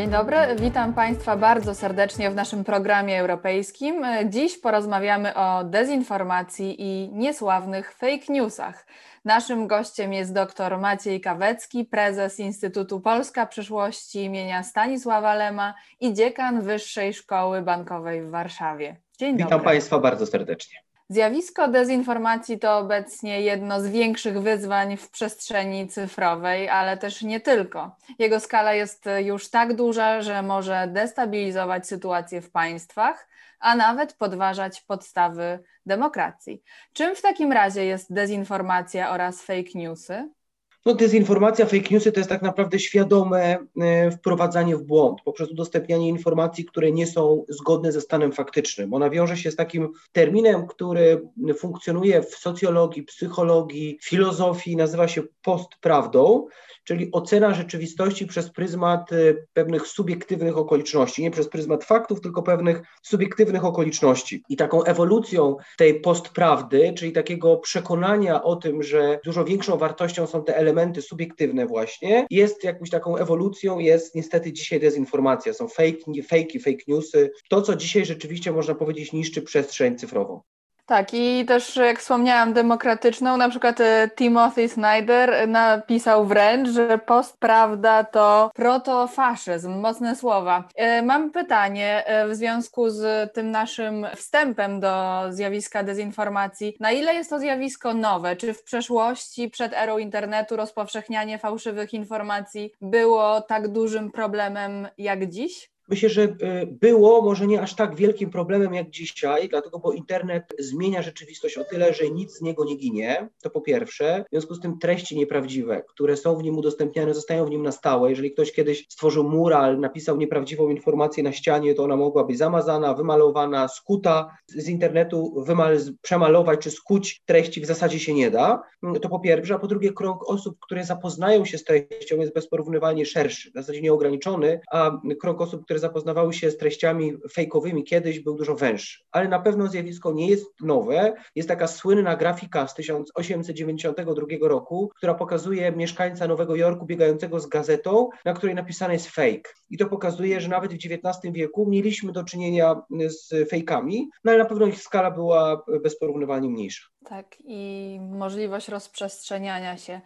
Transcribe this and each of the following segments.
Dzień dobry, witam Państwa bardzo serdecznie w naszym programie europejskim. Dziś porozmawiamy o dezinformacji i niesławnych fake newsach. Naszym gościem jest dr Maciej Kawecki, prezes Instytutu Polska Przyszłości imienia Stanisława Lema i dziekan Wyższej Szkoły Bankowej w Warszawie. Dzień dobry. Witam Państwa bardzo serdecznie. Zjawisko dezinformacji to obecnie jedno z większych wyzwań w przestrzeni cyfrowej, ale też nie tylko. Jego skala jest już tak duża, że może destabilizować sytuację w państwach, a nawet podważać podstawy demokracji. Czym w takim razie jest dezinformacja oraz fake newsy? No, dezinformacja, fake newsy to jest tak naprawdę świadome e, wprowadzanie w błąd poprzez udostępnianie informacji, które nie są zgodne ze stanem faktycznym. Ona wiąże się z takim terminem, który funkcjonuje w socjologii, psychologii, filozofii, nazywa się postprawdą czyli ocena rzeczywistości przez pryzmat y, pewnych subiektywnych okoliczności, nie przez pryzmat faktów, tylko pewnych subiektywnych okoliczności. I taką ewolucją tej postprawdy, czyli takiego przekonania o tym, że dużo większą wartością są te elementy subiektywne właśnie, jest jakąś taką ewolucją, jest niestety dzisiaj dezinformacja, są fake, fake, fake newsy. To, co dzisiaj rzeczywiście można powiedzieć niszczy przestrzeń cyfrową. Tak, i też jak wspomniałam, demokratyczną, na przykład e, Timothy Snyder napisał wręcz, że postprawda to protofaszyzm, mocne słowa. E, mam pytanie e, w związku z tym naszym wstępem do zjawiska dezinformacji. Na ile jest to zjawisko nowe? Czy w przeszłości, przed erą internetu, rozpowszechnianie fałszywych informacji było tak dużym problemem jak dziś? Myślę, że e, było może nie aż tak wielkim problemem jak dzisiaj, dlatego bo internet zmienia rzeczywistość o tyle, że nic z niego nie ginie, to po pierwsze. W związku z tym treści nieprawdziwe, które są w nim udostępniane, zostają w nim na stałe. Jeżeli ktoś kiedyś stworzył mural, napisał nieprawdziwą informację na ścianie, to ona mogła być zamazana, wymalowana, skuta z internetu, wymal, przemalować czy skuć treści w zasadzie się nie da. To po pierwsze, a po drugie krąg osób, które zapoznają się z treścią jest bezporównywalnie szerszy, w zasadzie nieograniczony, a krąg osób, które zapoznawały się z treściami fejkowymi kiedyś, był dużo węższy. Ale na pewno zjawisko nie jest nowe. Jest taka słynna grafika z 1892 roku, która pokazuje mieszkańca Nowego Jorku biegającego z gazetą, na której napisane jest fake. I to pokazuje, że nawet w XIX wieku mieliśmy do czynienia z fejkami, no ale na pewno ich skala była bezporównywalnie mniejsza. Tak, i możliwość rozprzestrzeniania się.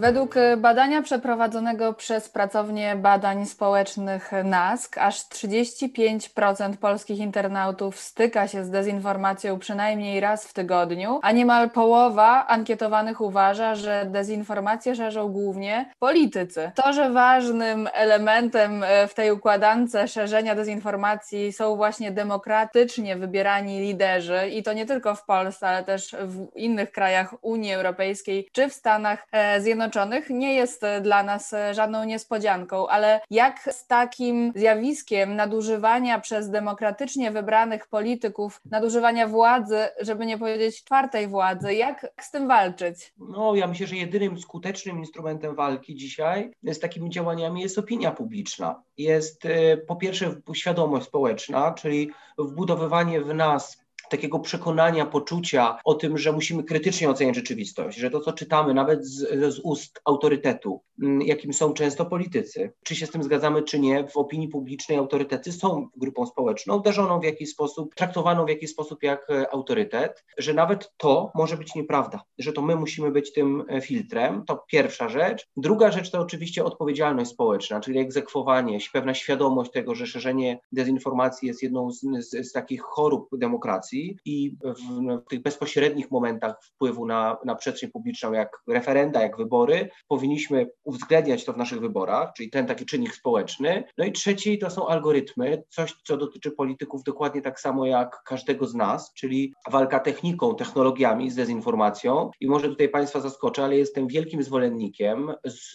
Według badania przeprowadzonego przez pracownię badań społecznych NASK, aż 35% polskich internautów styka się z dezinformacją przynajmniej raz w tygodniu, a niemal połowa ankietowanych uważa, że dezinformację szerzą głównie politycy. To, że ważnym elementem e, w tej układance szerzenia dezinformacji są właśnie demokratycznie wybierani liderzy, i to nie tylko w Polsce, ale też w innych krajach Unii Europejskiej czy w Stanach e, Zjednoczonych, Zjednoczonych nie jest e, dla nas e, żadną niespodzianką, ale jak z takim zjawiskiem nadużywania przez demokratycznie wybranych polityków, nadużywania władzy, żeby nie powiedzieć czwartej władzy, jak z tym walczyć? No, ja myślę, że jedynym skutecznym instrumentem walki dzisiaj z takimi działaniami jest opinia publiczna. Jest e, po pierwsze świadomość społeczna, czyli wbudowywanie w nas takiego przekonania, poczucia o tym, że musimy krytycznie oceniać rzeczywistość, że to, co czytamy, nawet z, z ust autorytetu, mm, jakim są często politycy, czy się z tym zgadzamy, czy nie, w opinii publicznej autorytety są grupą społeczną, uderzoną w jakiś sposób, traktowaną w jakiś sposób jak e, autorytet, że nawet to może być nieprawda, że to my musimy być tym e, filtrem. To pierwsza rzecz. Druga rzecz to oczywiście odpowiedzialność społeczna, czyli egzekwowanie, pewna świadomość tego, że szerzenie dezinformacji jest jedną z, z, z takich chorób demokracji i w, w, tych bezpośrednich momentach wpływu na, na przestrzeń publiczną, jak referenda, jak wybory, powinniśmy uwzględniać to w naszych wyborach, czyli ten taki czynnik społeczny. No i trzeci to są algorytmy, coś, co dotyczy polityków dokładnie tak samo jak każdego z nas, czyli walka techniką, technologiami, z dezinformacją. I może tutaj Państwa zaskoczę, ale jestem wielkim zwolennikiem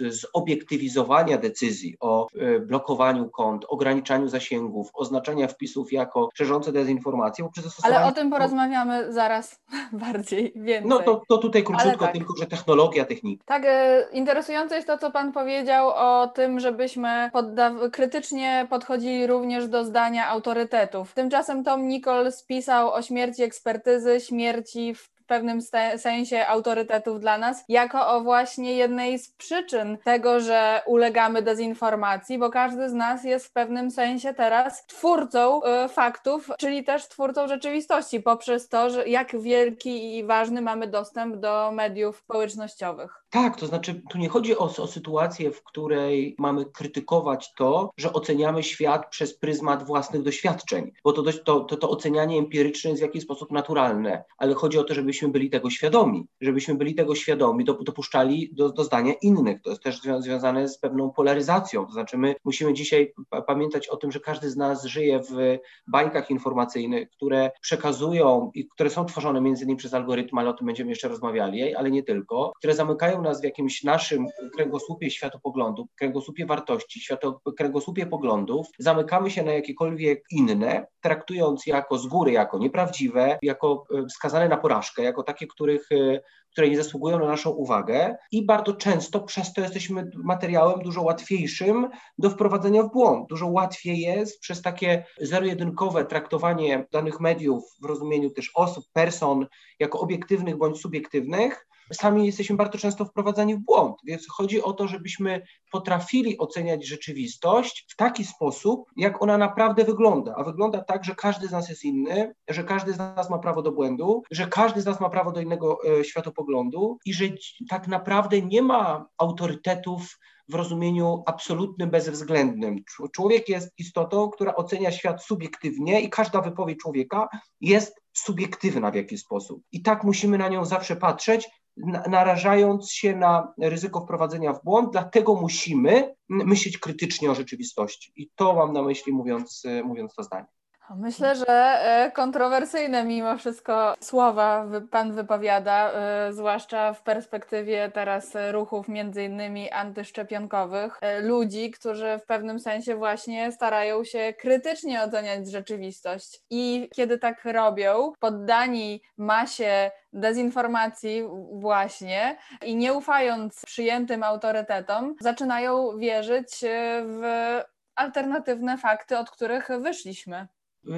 zobiektywizowania decyzji o y, blokowaniu kont, ograniczaniu zasięgów, oznaczania wpisów jako szerzące dezinformację poprzez zastosowanie tym porozmawiamy zaraz bardziej, więcej. No to, to tutaj króciutko tak. tylko, że technologia, technika. Tak, e, interesujące jest to, co Pan powiedział o tym, żebyśmy krytycznie podchodzili również do zdania autorytetów. Tymczasem Tom Nichols pisał o śmierci ekspertyzy, śmierci w w pewnym sensie autorytetów dla nas, jako o właśnie jednej z przyczyn tego, że ulegamy dezinformacji, bo każdy z nas jest w pewnym sensie teraz twórcą y, faktów, czyli też twórcą rzeczywistości, poprzez to, że jak wielki i ważny mamy dostęp do mediów społecznościowych. Tak, to znaczy tu nie chodzi o, o sytuację, w której mamy krytykować to, że oceniamy świat przez pryzmat własnych doświadczeń, bo to, to, to, to ocenianie empiryczne jest w jakiś sposób naturalne, ale chodzi o to, żebyśmy byli tego świadomi, żebyśmy byli tego świadomi, dopuszczali do, do zdania innych. To jest też związane z pewną polaryzacją, to znaczy my musimy dzisiaj pamiętać o tym, że każdy z nas żyje w bańkach informacyjnych, które przekazują i które są tworzone między innymi przez algorytmy, ale o tym będziemy jeszcze rozmawiali, ale nie tylko, które zamykają nas w jakimś naszym kręgosłupie światopoglądu, kręgosłupie wartości, świato, kręgosłupie poglądów, zamykamy się na jakiekolwiek inne, traktując jako z góry, jako nieprawdziwe, jako e, skazane na porażkę, jako takie, których e, które nie zasługują na naszą uwagę i bardzo często przez to jesteśmy materiałem dużo łatwiejszym do wprowadzenia w błąd. Dużo łatwiej jest przez takie zero-jedynkowe traktowanie danych mediów w rozumieniu też osób, person jako obiektywnych bądź subiektywnych, sami jesteśmy bardzo często wprowadzani w błąd. Więc chodzi o to, żebyśmy potrafili oceniać rzeczywistość w taki sposób, jak ona naprawdę wygląda. A wygląda tak, że każdy z nas jest inny, że każdy z nas ma prawo do błędu, że każdy z nas ma prawo do innego e, światopoglądu i że tak naprawdę nie ma autorytetów w rozumieniu absolutnym, bezwzględnym. Człowiek jest istotą, która ocenia świat subiektywnie i każda wypowiedź człowieka jest subiektywna w jakiś sposób. I tak musimy na nią zawsze patrzeć, narażając się na ryzyko wprowadzenia w błąd, dlatego musimy myśleć krytycznie o rzeczywistości. I to mam na myśli, mówiąc, mówiąc to zdanie. Myślę, że e, kontrowersyjne mimo wszystko słowa Pan wypowiada, e, zwłaszcza w perspektywie teraz ruchów między innymi antyszczepionkowych, e, ludzi, którzy w pewnym sensie właśnie starają się krytycznie oceniać rzeczywistość. I kiedy tak robią, poddani masie dezinformacji właśnie i nie ufając przyjętym autorytetom, zaczynają wierzyć w alternatywne fakty, od których wyszliśmy.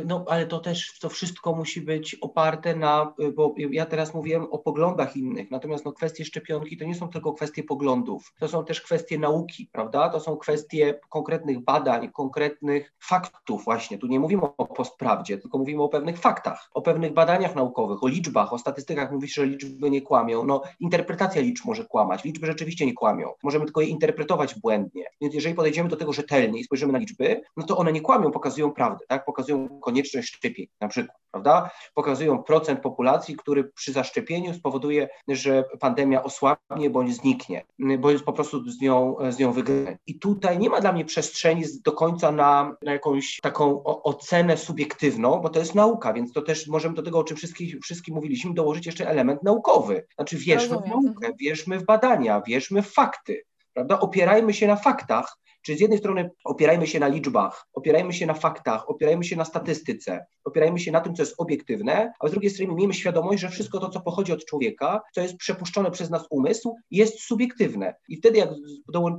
No, ale to też to wszystko musi być oparte na, bo ja teraz mówiłem o poglądach innych, natomiast no, kwestie szczepionki to nie są tylko kwestie poglądów, to są też kwestie nauki, prawda? To są kwestie konkretnych badań, konkretnych faktów właśnie. Tu nie mówimy o postprawdzie, tylko mówimy o pewnych faktach, o pewnych badaniach naukowych, o liczbach, o statystykach. Mówisz, że liczby nie kłamią. No, interpretacja liczb może kłamać. Liczby rzeczywiście nie kłamią. Możemy tylko je interpretować błędnie. Więc jeżeli podejdziemy do tego rzetelnie i spojrzymy na liczby, no to one nie kłamią, pokazują prawdę, tak? Pokazują konieczność szczepień na przykład, prawda? Pokazują procent populacji, który przy zaszczepieniu spowoduje, że pandemia osłabnie bądź zniknie, jest po prostu z nią, z nią wygrany. I tutaj nie ma dla mnie przestrzeni do końca na, na jakąś taką ocenę subiektywną, bo to jest nauka, więc to też możemy do tego, o czym wszystkim, wszystkim mówiliśmy, dołożyć jeszcze element naukowy. Znaczy wierzmy Rozumiem. w naukę, wierzmy w badania, wierzmy w fakty, prawda? Opierajmy się na faktach, Czyli z jednej strony opierajmy się na liczbach, opierajmy się na faktach, opierajmy się na statystyce, opierajmy się na tym, co jest obiektywne, a z drugiej strony miejmy świadomość, że wszystko to, co pochodzi od człowieka, co jest przepuszczone przez nas umysł, jest subiektywne. I wtedy, jak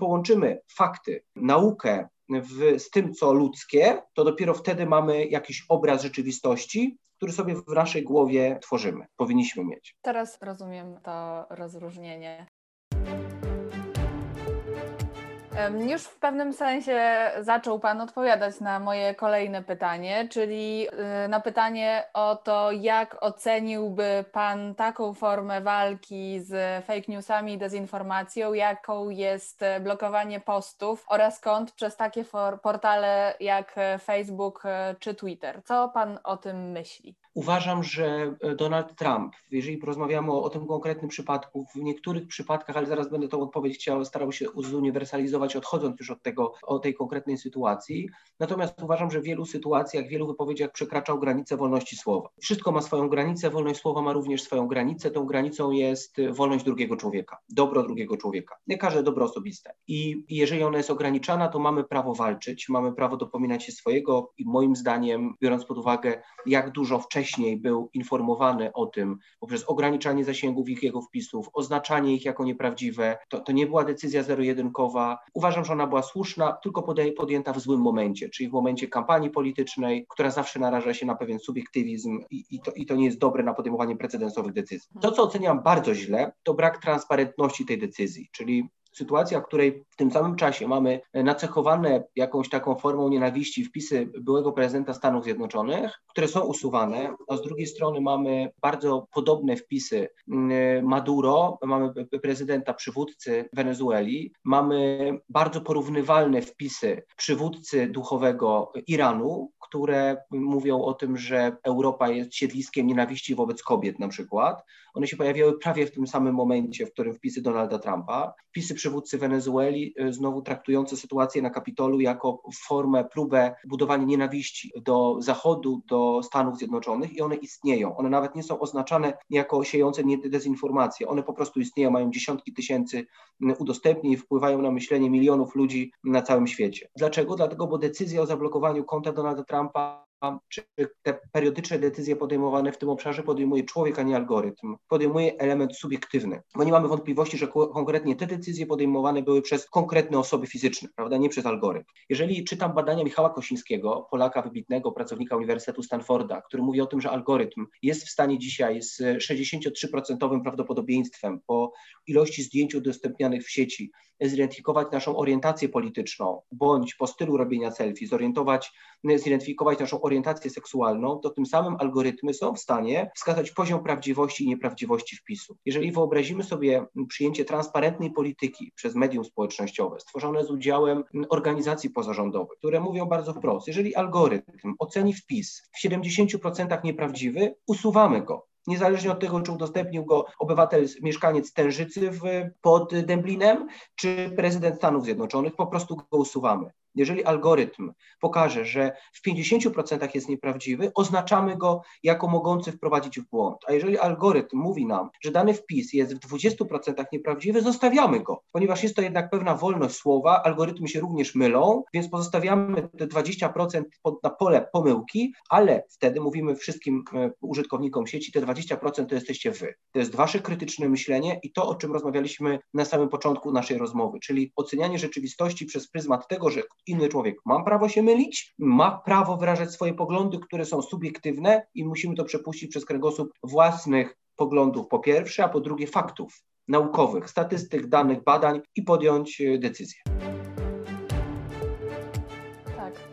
połączymy fakty, naukę w, z tym, co ludzkie, to dopiero wtedy mamy jakiś obraz rzeczywistości, który sobie w naszej głowie tworzymy, powinniśmy mieć. Teraz rozumiem to rozróżnienie. Już w pewnym sensie zaczął Pan odpowiadać na moje kolejne pytanie, czyli y, na pytanie o to, jak oceniłby Pan taką formę walki z fake newsami i dezinformacją, jaką jest blokowanie postów oraz kont przez takie portale jak Facebook czy Twitter. Co Pan o tym myśli? Uważam, że e, Donald Trump, jeżeli porozmawiamy o, o, tym konkretnym przypadku, w niektórych przypadkach, ale zaraz będę tą odpowiedź chciał, starał się zuniwersalizować, odchodząc już od tego, od tej konkretnej sytuacji. Natomiast uważam, że w wielu sytuacjach, w wielu wypowiedziach przekraczał granicę wolności słowa. Wszystko ma swoją granicę, wolność słowa ma również swoją granicę. Tą granicą jest wolność drugiego człowieka, dobro drugiego człowieka. Nie każde dobro osobiste. I jeżeli ona jest ograniczana, to mamy prawo walczyć, mamy prawo dopominać się swojego i moim zdaniem, biorąc pod uwagę, jak dużo wcześniej był informowany o tym poprzez ograniczanie zasięgów ich jego wpisów, oznaczanie ich jako nieprawdziwe. To, to nie była decyzja zero-jedynkowa. Uważam, że ona była słuszna, tylko podjęta w złym momencie, czyli w momencie kampanii politycznej, która zawsze naraża się na pewien subiektywizm i, i, to, i to nie jest dobre na podejmowanie precedensowych decyzji. To, co oceniam bardzo źle, to brak transparentności tej decyzji, czyli sytuacja, w której w tym samym czasie mamy nacechowane jakąś taką formą nienawiści wpisy byłego prezydenta Stanów Zjednoczonych, które są usuwane, a z drugiej strony mamy bardzo podobne wpisy mm, Maduro, mamy prezydenta przywódcy Wenezueli, mamy bardzo porównywalne wpisy przywódcy duchowego Iranu, które mówią o tym, że Europa jest siedliskiem nienawiści wobec kobiet na przykład. One się pojawiały prawie w tym samym momencie, w którym wpisy Donalda Trumpa. Wpisy przywódcy Wenezueli y, znowu traktujące sytuację na Kapitolu jako formę, próbę budowania nienawiści do Zachodu, do Stanów Zjednoczonych i one istnieją. One nawet nie są oznaczane jako siejące dezinformację. One po prostu istnieją, mają dziesiątki tysięcy udostępnień wpływają na myślenie milionów ludzi na całym świecie. Dlaczego? Dlatego, bo decyzja o zablokowaniu konta Donalda Trumpa czy te periodyczne decyzje podejmowane w tym obszarze podejmuje człowiek, a nie algorytm. Podejmuje element subiektywny, bo nie mamy wątpliwości, że konkretnie te decyzje podejmowane były przez konkretne osoby fizyczne, prawda, nie przez algorytm. Jeżeli czytam badania Michała Kosińskiego, Polaka wybitnego, pracownika Uniwersytetu Stanforda, który mówi o tym, że algorytm jest w stanie dzisiaj z 63% prawdopodobieństwem po ilości zdjęć udostępnianych w sieci zidentyfikować naszą orientację polityczną, bądź po stylu robienia selfie, zorientować, zidentyfikować naszą orientację seksualną, to tym samym algorytmy są w stanie wskazać poziom prawdziwości i nieprawdziwości wpisu. Jeżeli wyobrazimy sobie przyjęcie transparentnej polityki przez medium społecznościowe, stworzone z udziałem organizacji pozarządowych, które mówią bardzo wprost, jeżeli algorytm oceni wpis w 70% nieprawdziwy, usuwamy go niezależnie od tego, czy udostępnił go obywatel, mieszkaniec Tężycy w, pod Dęblinem, czy prezydent Stanów Zjednoczonych, po prostu go usuwamy. Jeżeli algorytm pokaże, że w 50% jest nieprawdziwy, oznaczamy go jako mogący wprowadzić w błąd. A jeżeli algorytm mówi nam, że dany wpis jest w 20% nieprawdziwy, zostawiamy go, ponieważ jest to jednak pewna wolność słowa, algorytmy się również mylą, więc pozostawiamy te 20% na pole pomyłki, ale wtedy mówimy wszystkim e, użytkownikom sieci, te 20% to jesteście wy. To jest wasze krytyczne myślenie i to, o czym rozmawialiśmy na samym początku naszej rozmowy, czyli ocenianie rzeczywistości przez pryzmat tego, że inny człowiek ma prawo się mylić, ma prawo wyrażać swoje poglądy, które są subiektywne i musimy to przepuścić przez kręgosłup własnych poglądów po pierwsze, a po drugie faktów naukowych, statystyk, danych, badań i podjąć e, decyzję.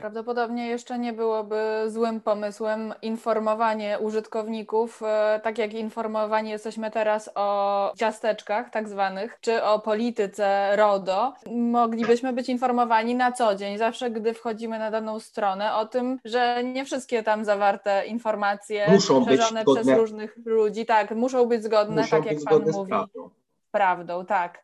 Prawdopodobnie jeszcze nie byłoby złym pomysłem informowanie użytkowników, e, tak jak informowani jesteśmy teraz o ciasteczkach tak zwanych, czy o polityce RODO. Moglibyśmy być informowani na co dzień, zawsze gdy wchodzimy na daną stronę, o tym, że nie wszystkie tam zawarte informacje muszą szerzone przez różnych ludzi, tak, muszą być zgodne, muszą tak jak Pan mówi. Prawdą. Prawdą, tak.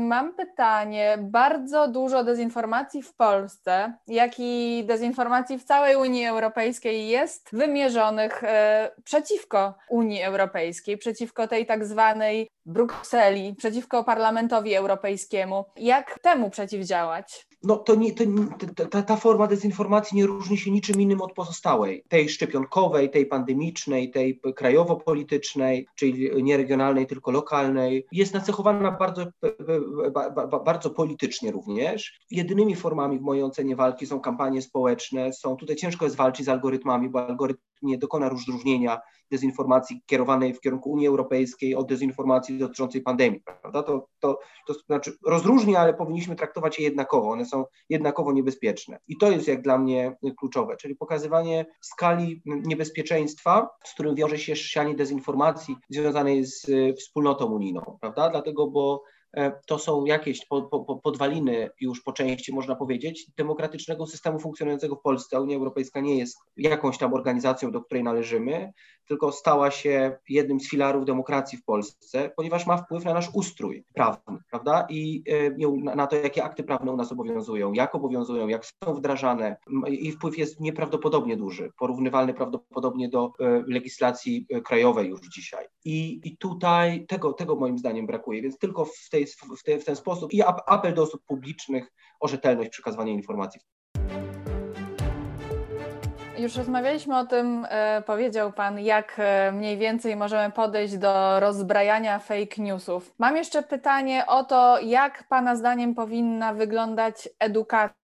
Mam pytanie. Bardzo dużo dezinformacji w Polsce, jak i dezinformacji w całej Unii Europejskiej jest wymierzonych e, przeciwko Unii Europejskiej, przeciwko tej tak zwanej Brukseli, przeciwko Parlamentowi Europejskiemu. Jak temu przeciwdziałać? No to, nie, to ta, ta forma dezinformacji nie różni się niczym innym od pozostałej, tej szczepionkowej, tej pandemicznej, tej krajowo-politycznej, czyli nie regionalnej, tylko lokalnej. Jest nacechowana bardzo, bardzo politycznie również. Jedynymi formami w mojej ocenie walki są kampanie społeczne, są tutaj ciężko jest walczyć z algorytmami, bo algorytm nie dokona rozróżnienia dezinformacji kierowanej w kierunku Unii Europejskiej od dezinformacji dotyczącej pandemii. Prawda? To, to, to znaczy rozróżnia, ale powinniśmy traktować je jednakowo. One są jednakowo niebezpieczne. I to jest jak dla mnie kluczowe, czyli pokazywanie skali niebezpieczeństwa, z którym wiąże się sianie dezinformacji związanej z wspólnotą unijną. Prawda? Dlatego, bo E, to są jakieś podwaliny już po części, można powiedzieć, demokratycznego systemu funkcjonującego w Polsce. Unia Europejska nie jest jakąś tam organizacją, do której należymy, tylko stała się jednym z filarów demokracji w Polsce, ponieważ ma wpływ na nasz ustrój prawny, prawda? I e, na to, jakie akty prawne u nas obowiązują, jak obowiązują, jak są wdrażane. I wpływ jest nieprawdopodobnie duży, porównywalny prawdopodobnie do e, legislacji krajowej już dzisiaj. I, i tutaj tego, tego moim zdaniem brakuje, więc tylko w tej w, te, w ten sposób i apel do osób publicznych o rzetelność przekazywania informacji. Już rozmawialiśmy o tym, e, powiedział Pan, jak e, mniej więcej możemy podejść do rozbrajania fake newsów. Mam jeszcze pytanie o to, jak Pana zdaniem powinna wyglądać edukacja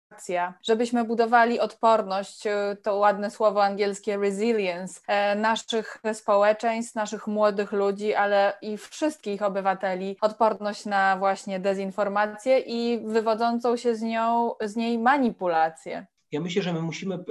żebyśmy budowali odporność, e, to ładne słowo angielskie resilience, naszych społeczeństw, naszych młodych ludzi, ale i wszystkich obywateli, odporność na właśnie dezinformację i wywodzącą się z nią, z niej manipulację. Ja myślę, że my musimy,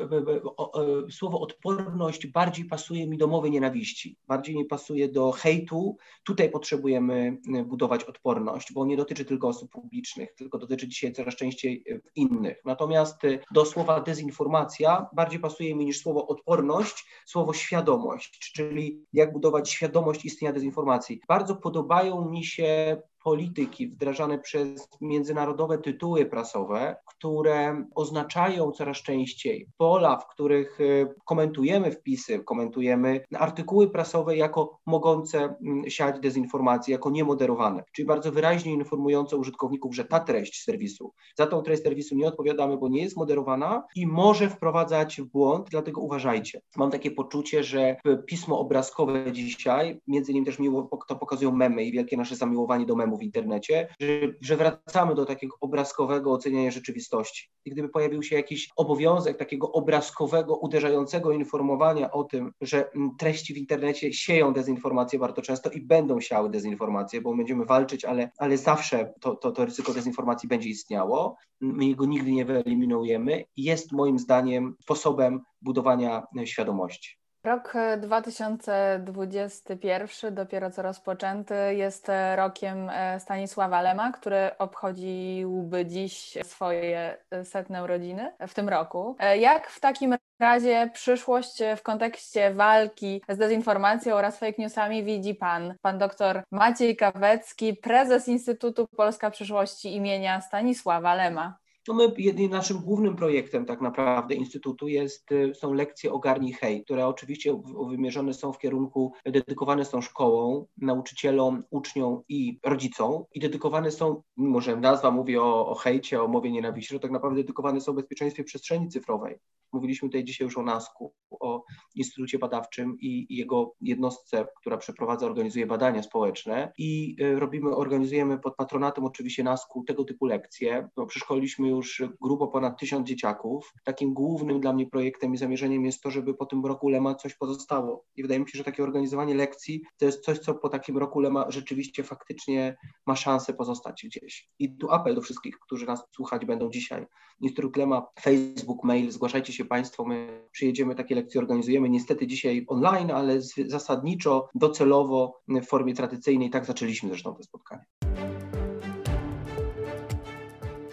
słowo odporność bardziej pasuje mi do mowy nienawiści, bardziej mi pasuje do hejtu. Tutaj potrzebujemy budować odporność, bo nie dotyczy tylko osób publicznych, tylko dotyczy dzisiaj coraz częściej innych. Natomiast do słowa dezinformacja bardziej pasuje mi niż słowo odporność, słowo świadomość, czyli jak budować świadomość istnienia dezinformacji. Bardzo podobają mi się polityki wdrażane przez międzynarodowe tytuły prasowe, które oznaczają coraz częściej pola, w których y, komentujemy wpisy, komentujemy artykuły prasowe jako mogące mm, siać dezinformację, jako niemoderowane, czyli bardzo wyraźnie informujące użytkowników, że ta treść serwisu, za tą treść serwisu nie odpowiadamy, bo nie jest moderowana i może wprowadzać w błąd, dlatego uważajcie. Mam takie poczucie, że pismo obrazkowe dzisiaj, między innymi też miło, to pokazują memy i wielkie nasze zamiłowanie do memów, w internecie, że, że wracamy do takiego obrazkowego oceniania rzeczywistości. I gdyby pojawił się jakiś obowiązek takiego obrazkowego, uderzającego informowania o tym, że mm, treści w internecie sieją dezinformację bardzo często i będą siały dezinformację, bo będziemy walczyć, ale, ale zawsze to, to, to ryzyko dezinformacji będzie istniało. My jego nigdy nie wyeliminujemy. Jest moim zdaniem sposobem budowania świadomości. Rok 2021, dopiero co rozpoczęty, jest rokiem e, Stanisława Lema, który obchodziłby dziś swoje e, setne urodziny w tym roku. E, jak w takim razie przyszłość w kontekście walki z dezinformacją oraz fake newsami widzi Pan, Pan doktor Maciej Kawecki, prezes Instytutu Polska Przyszłości imienia Stanisława Lema? No my, naszym głównym projektem tak naprawdę Instytutu jest, y, są lekcje Ogarnij Hej, które oczywiście wymierzone są w kierunku, dedykowane są szkołą, nauczycielom, uczniom i rodzicom i dedykowane są, mimo że nazwa mówi o, o hejcie, o mowie nienawiści, to tak naprawdę dedykowane są bezpieczeństwie przestrzeni cyfrowej. Mówiliśmy tutaj dzisiaj już o NASK-u, o Instytucie Badawczym i, i jego jednostce, która przeprowadza, organizuje badania społeczne i y, robimy, organizujemy pod patronatem oczywiście NASK-u tego typu lekcje. No, przeszkoliliśmy już grubo ponad tysiąc dzieciaków. Takim głównym dla mnie projektem i zamierzeniem jest to, żeby po tym roku Lema coś pozostało. I wydaje mi się, że takie organizowanie lekcji to jest coś, co po takim roku Lema rzeczywiście faktycznie ma szansę pozostać gdzieś. I tu apel do wszystkich, którzy nas słuchać będą dzisiaj. Instytut Lema, Facebook, mail, zgłaszajcie się Państwo, my przyjedziemy, takie lekcje organizujemy, niestety dzisiaj online, ale zasadniczo, docelowo w formie tradycyjnej, tak zaczęliśmy zresztą te spotkania.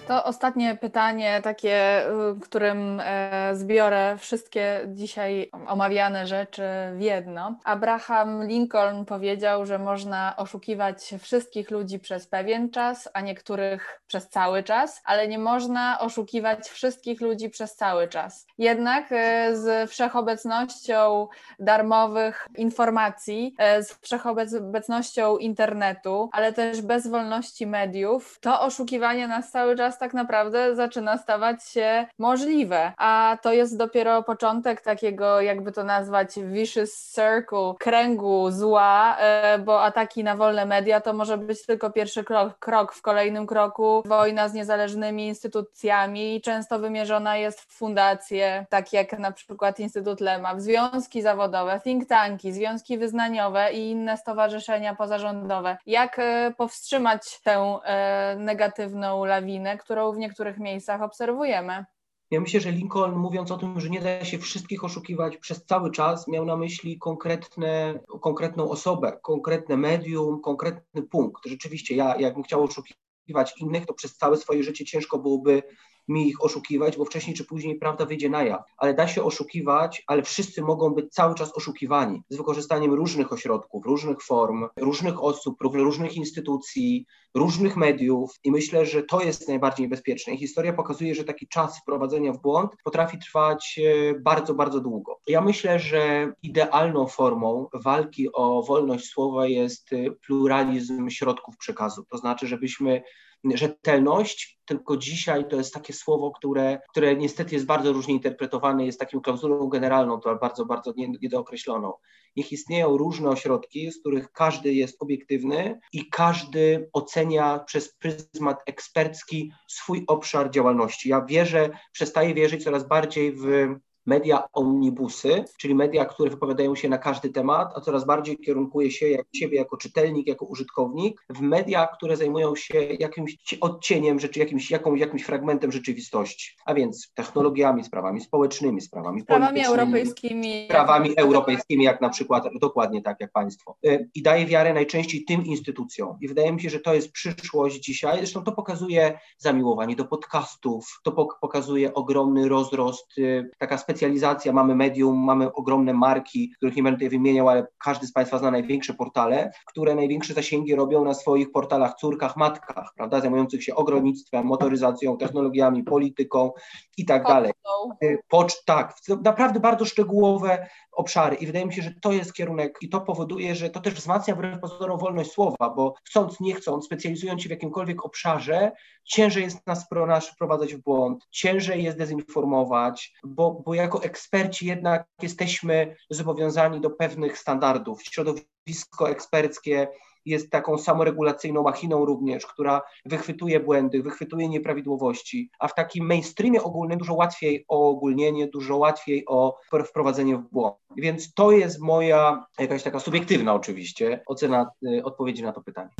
To ostatnie pytanie, takie, y, którym e, zbiorę wszystkie dzisiaj omawiane rzeczy w jedno. Abraham Lincoln powiedział, że można oszukiwać wszystkich ludzi przez pewien czas, a niektórych przez cały czas, ale nie można oszukiwać wszystkich ludzi przez cały czas. Jednak e, z wszechobecnością darmowych informacji, e, z wszechobecnością internetu, ale też bez wolności mediów, to oszukiwanie nas cały czas tak naprawdę zaczyna stawać się możliwe. A to jest dopiero początek takiego, jakby to nazwać, vicious circle, kręgu zła, e, bo ataki na wolne media to może być tylko pierwszy krok, krok. W kolejnym kroku wojna z niezależnymi instytucjami często wymierzona jest w fundacje, takie jak na przykład Instytut Lema, w związki zawodowe, think tanki, związki wyznaniowe i inne stowarzyszenia pozarządowe. Jak e, powstrzymać tę e, negatywną lawinę, którą w niektórych miejscach obserwujemy. Ja myślę, że Lincoln, mówiąc o tym, że nie da się wszystkich oszukiwać przez cały czas, miał na myśli konkretne, konkretną osobę, konkretne medium, konkretny punkt. Rzeczywiście, ja jakbym chciał oszukiwać innych, to przez całe swoje życie ciężko byłoby mi ich oszukiwać, bo wcześniej czy później prawda wyjdzie na jaw. Ale da się oszukiwać, ale wszyscy mogą być cały czas oszukiwani z wykorzystaniem różnych ośrodków, różnych form, różnych osób, różnych instytucji, różnych mediów i myślę, że to jest najbardziej niebezpieczne. I historia pokazuje, że taki czas wprowadzenia w błąd potrafi trwać e, bardzo, bardzo długo. Ja myślę, że idealną formą walki o wolność słowa jest e, pluralizm środków przekazu. To znaczy, żebyśmy rzetelność, tylko dzisiaj to jest takie słowo, które, które niestety jest bardzo różnie interpretowane, jest taką klauzulą generalną, to bardzo, bardzo niedookreśloną. Niech istnieją różne ośrodki, z których każdy jest obiektywny i każdy ocenia przez pryzmat ekspercki swój obszar działalności. Ja wierzę, przestaję wierzyć coraz bardziej w media omnibusy, czyli media, które wypowiadają się na każdy temat, a coraz bardziej kierunkuje się jak siebie jako czytelnik, jako użytkownik, w media, które zajmują się jakimś odcieniem rzeczy, jakimś, jakąś, jakimś fragmentem rzeczywistości, a więc technologiami, sprawami społecznymi, sprawami, sprawami europejskimi. Sprawami europejskimi, jak na przykład, dokładnie tak jak państwo. Y, I daje wiarę najczęściej tym instytucjom. I wydaje mi się, że to jest przyszłość dzisiaj. Zresztą to pokazuje zamiłowanie do podcastów, to pokazuje ogromny rozrost, y, taka specjalna specjalizacja, mamy medium, mamy ogromne marki, których nie będę tutaj wymieniał, ale każdy z Państwa zna największe portale, które największe zasięgi robią na swoich portalach, córkach, matkach, prawda, zajmujących się ogrodnictwem, motoryzacją, technologiami, polityką i tak dalej. Y, pocz, tak, naprawdę bardzo szczegółowe obszary i wydaje mi się, że to jest kierunek i to powoduje, że to też wzmacnia wbrew pozorom wolność słowa, bo chcąc, nie chcąc, specjalizując się w jakimkolwiek obszarze, ciężej jest nas, nas wprowadzać w błąd, ciężej jest dezinformować, bo, bo jako eksperci jednak jesteśmy zobowiązani do pewnych standardów. Środowisko eksperckie jest taką samoregulacyjną machiną również, która wychwytuje błędy, wychwytuje nieprawidłowości, a w takim mainstreamie ogólnym dużo łatwiej o ogólnienie, dużo łatwiej o wprowadzenie w błąd. Więc to jest moja jakaś taka subiektywna oczywiście ocena y, odpowiedzi na to pytanie.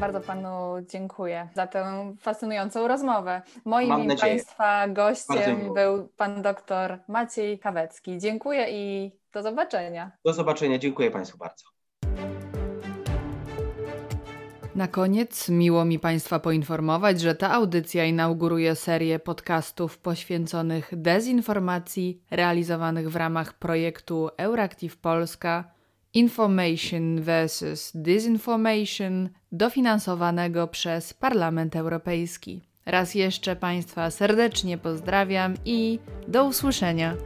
Bardzo panu dziękuję za tę fascynującą rozmowę. Moim i państwa gościem był pan doktor Maciej Kawecki. Dziękuję i do zobaczenia. Do zobaczenia. Dziękuję państwu bardzo. Na koniec miło mi Państwa poinformować, że ta audycja inauguruje serię podcastów poświęconych dezinformacji realizowanych w ramach projektu Euractiv Polska Information versus Disinformation, dofinansowanego przez Parlament Europejski. Raz jeszcze Państwa serdecznie pozdrawiam i do usłyszenia.